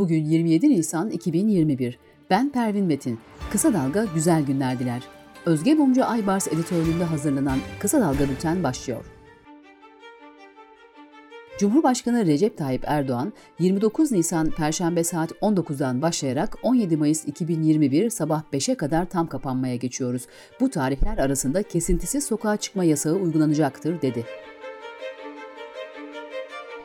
Bugün 27 Nisan 2021. Ben Pervin Metin. Kısa Dalga güzel günler diler. Özge Mumcu Aybars editörlüğünde hazırlanan Kısa Dalga Bülten başlıyor. Cumhurbaşkanı Recep Tayyip Erdoğan 29 Nisan Perşembe saat 19'dan başlayarak 17 Mayıs 2021 sabah 5'e kadar tam kapanmaya geçiyoruz. Bu tarihler arasında kesintisiz sokağa çıkma yasağı uygulanacaktır dedi.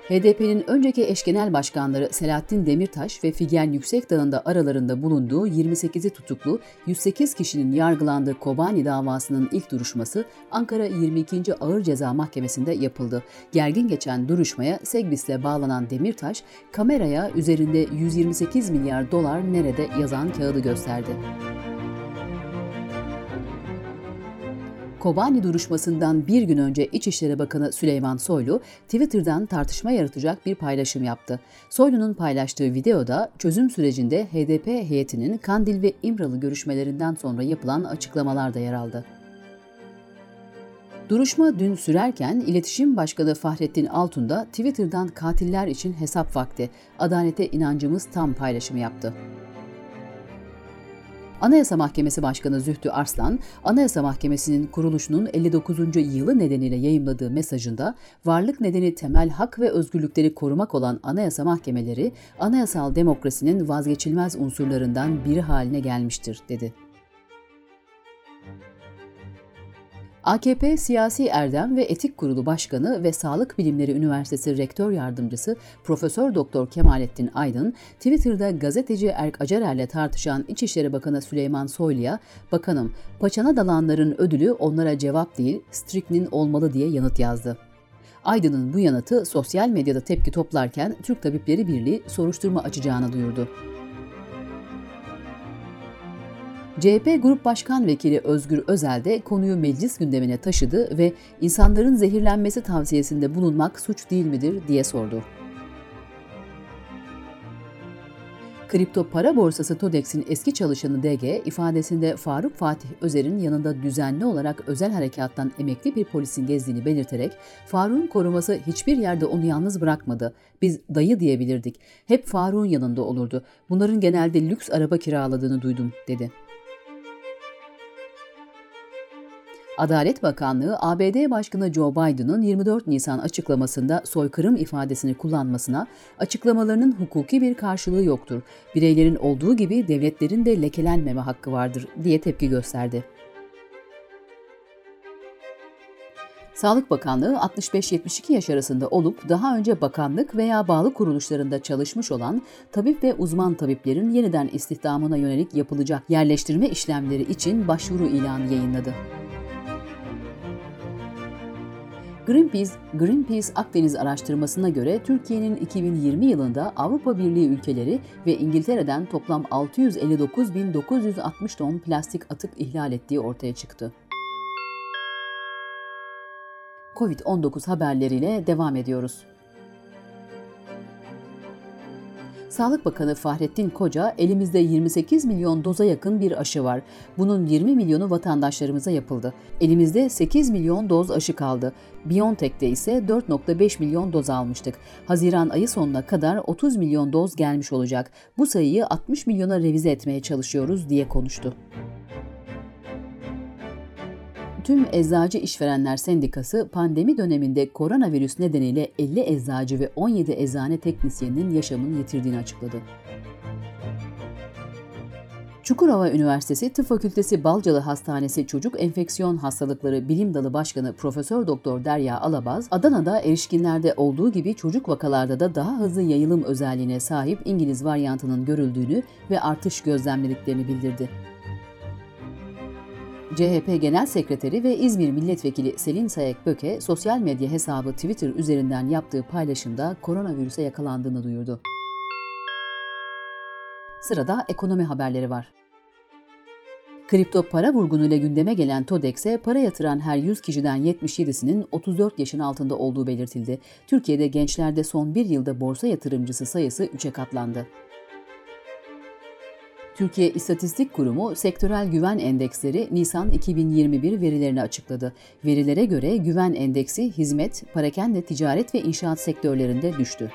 HDP'nin önceki eş genel başkanları Selahattin Demirtaş ve Figen Yüksekdağ'ın aralarında bulunduğu 28'i tutuklu 108 kişinin yargılandığı Kobani davasının ilk duruşması Ankara 22. Ağır Ceza Mahkemesi'nde yapıldı. Gergin geçen duruşmaya Segbis'le bağlanan Demirtaş, kameraya üzerinde 128 milyar dolar nerede yazan kağıdı gösterdi. Kobani duruşmasından bir gün önce İçişleri Bakanı Süleyman Soylu Twitter'dan tartışma yaratacak bir paylaşım yaptı. Soylu'nun paylaştığı videoda çözüm sürecinde HDP heyetinin Kandil ve İmralı görüşmelerinden sonra yapılan açıklamalar da yer aldı. Duruşma dün sürerken İletişim Başkanı Fahrettin Altun da Twitter'dan katiller için hesap vakti, adalete inancımız tam paylaşımı yaptı. Anayasa Mahkemesi Başkanı Zühtü Arslan, Anayasa Mahkemesi'nin kuruluşunun 59. yılı nedeniyle yayımladığı mesajında varlık nedeni temel hak ve özgürlükleri korumak olan anayasa mahkemeleri anayasal demokrasinin vazgeçilmez unsurlarından biri haline gelmiştir dedi. AKP Siyasi Erdem ve Etik Kurulu Başkanı ve Sağlık Bilimleri Üniversitesi Rektör Yardımcısı Profesör Doktor Kemalettin Aydın, Twitter'da gazeteci Erk Acarer'le tartışan İçişleri Bakanı Süleyman Soylu'ya, "Bakanım, paçana dalanların ödülü onlara cevap değil, striknin olmalı." diye yanıt yazdı. Aydın'ın bu yanıtı sosyal medyada tepki toplarken Türk Tabipleri Birliği soruşturma açacağını duyurdu. CHP Grup Başkan Vekili Özgür Özel de konuyu meclis gündemine taşıdı ve insanların zehirlenmesi tavsiyesinde bulunmak suç değil midir diye sordu. Kripto para borsası TODEX'in eski çalışanı DG ifadesinde Faruk Fatih Özer'in yanında düzenli olarak özel harekattan emekli bir polisin gezdiğini belirterek Faruk'un koruması hiçbir yerde onu yalnız bırakmadı. Biz dayı diyebilirdik. Hep Faruk'un yanında olurdu. Bunların genelde lüks araba kiraladığını duydum dedi. Adalet Bakanlığı, ABD Başkanı Joe Biden'ın 24 Nisan açıklamasında soykırım ifadesini kullanmasına, açıklamalarının hukuki bir karşılığı yoktur, bireylerin olduğu gibi devletlerin de lekelenmeme hakkı vardır diye tepki gösterdi. Sağlık Bakanlığı 65-72 yaş arasında olup daha önce bakanlık veya bağlı kuruluşlarında çalışmış olan tabip ve uzman tabiplerin yeniden istihdamına yönelik yapılacak yerleştirme işlemleri için başvuru ilanı yayınladı. Greenpeace, Greenpeace Akdeniz araştırmasına göre Türkiye'nin 2020 yılında Avrupa Birliği ülkeleri ve İngiltere'den toplam 659.960 ton plastik atık ihlal ettiği ortaya çıktı. Covid-19 haberleriyle devam ediyoruz. Sağlık Bakanı Fahrettin Koca, elimizde 28 milyon doza yakın bir aşı var. Bunun 20 milyonu vatandaşlarımıza yapıldı. Elimizde 8 milyon doz aşı kaldı. BioNTech'te ise 4.5 milyon doz almıştık. Haziran ayı sonuna kadar 30 milyon doz gelmiş olacak. Bu sayıyı 60 milyona revize etmeye çalışıyoruz diye konuştu. Tüm Eczacı İşverenler Sendikası pandemi döneminde koronavirüs nedeniyle 50 eczacı ve 17 eczane teknisyeninin yaşamını yitirdiğini açıkladı. Çukurova Üniversitesi Tıp Fakültesi Balcalı Hastanesi Çocuk Enfeksiyon Hastalıkları Bilim Dalı Başkanı Profesör Doktor Derya Alabaz, Adana'da erişkinlerde olduğu gibi çocuk vakalarda da daha hızlı yayılım özelliğine sahip İngiliz varyantının görüldüğünü ve artış gözlemlediklerini bildirdi. CHP Genel Sekreteri ve İzmir Milletvekili Selin Sayek Böke, sosyal medya hesabı Twitter üzerinden yaptığı paylaşımda koronavirüse yakalandığını duyurdu. Sırada ekonomi haberleri var. Kripto para vurgunuyla gündeme gelen TODEX'e para yatıran her 100 kişiden 77'sinin 34 yaşın altında olduğu belirtildi. Türkiye'de gençlerde son bir yılda borsa yatırımcısı sayısı 3'e katlandı. Türkiye İstatistik Kurumu sektörel güven endeksleri Nisan 2021 verilerini açıkladı. Verilere göre güven endeksi hizmet, parakende ticaret ve inşaat sektörlerinde düştü.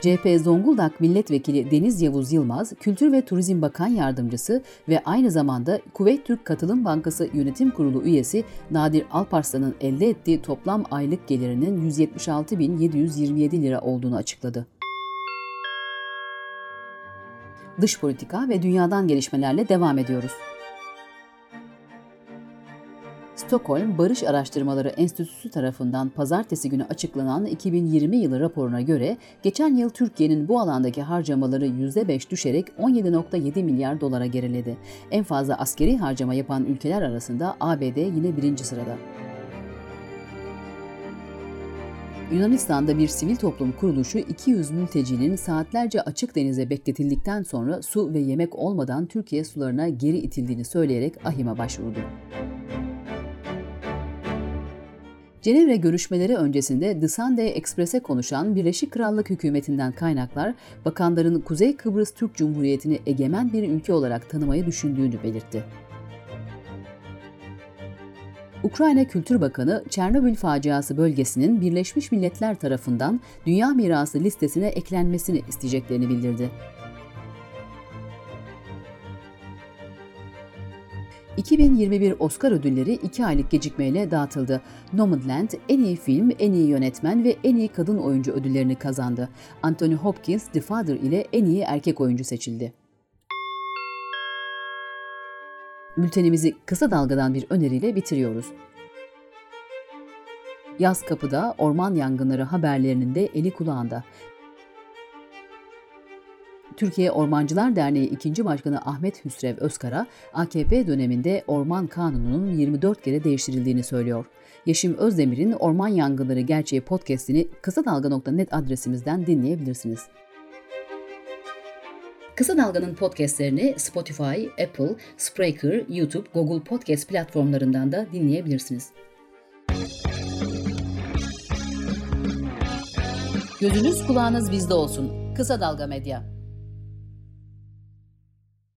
CHP Zonguldak Milletvekili Deniz Yavuz Yılmaz, Kültür ve Turizm Bakan Yardımcısı ve aynı zamanda Kuveyt Türk Katılım Bankası Yönetim Kurulu üyesi Nadir Alparslan'ın elde ettiği toplam aylık gelirinin 176.727 lira olduğunu açıkladı. Dış politika ve dünyadan gelişmelerle devam ediyoruz. Stockholm Barış Araştırmaları Enstitüsü tarafından pazartesi günü açıklanan 2020 yılı raporuna göre geçen yıl Türkiye'nin bu alandaki harcamaları %5 düşerek 17.7 milyar dolara geriledi. En fazla askeri harcama yapan ülkeler arasında ABD yine birinci sırada. Yunanistan'da bir sivil toplum kuruluşu 200 mültecinin saatlerce açık denize bekletildikten sonra su ve yemek olmadan Türkiye sularına geri itildiğini söyleyerek ahime başvurdu. Cenevre görüşmeleri öncesinde The Sunday Express'e konuşan Birleşik Krallık hükümetinden kaynaklar, bakanların Kuzey Kıbrıs Türk Cumhuriyeti'ni egemen bir ülke olarak tanımayı düşündüğünü belirtti. Ukrayna Kültür Bakanı, Çernobil faciası bölgesinin Birleşmiş Milletler tarafından Dünya Mirası listesine eklenmesini isteyeceklerini bildirdi. 2021 Oscar ödülleri 2 aylık gecikmeyle dağıtıldı. Nomadland en iyi film, en iyi yönetmen ve en iyi kadın oyuncu ödüllerini kazandı. Anthony Hopkins The Father ile en iyi erkek oyuncu seçildi. Bültenimizi kısa dalgadan bir öneriyle bitiriyoruz. Yaz kapıda orman yangınları haberlerinin de eli kulağında. Türkiye Ormancılar Derneği 2. Başkanı Ahmet Hüsrev Özkara, AKP döneminde Orman Kanunu'nun 24 kere değiştirildiğini söylüyor. Yeşim Özdemir'in Orman Yangınları Gerçeği podcast'ini kısa dalga.net adresimizden dinleyebilirsiniz. Kısa Dalga'nın podcastlerini Spotify, Apple, Spreaker, YouTube, Google Podcast platformlarından da dinleyebilirsiniz. Gözünüz kulağınız bizde olsun. Kısa Dalga Medya.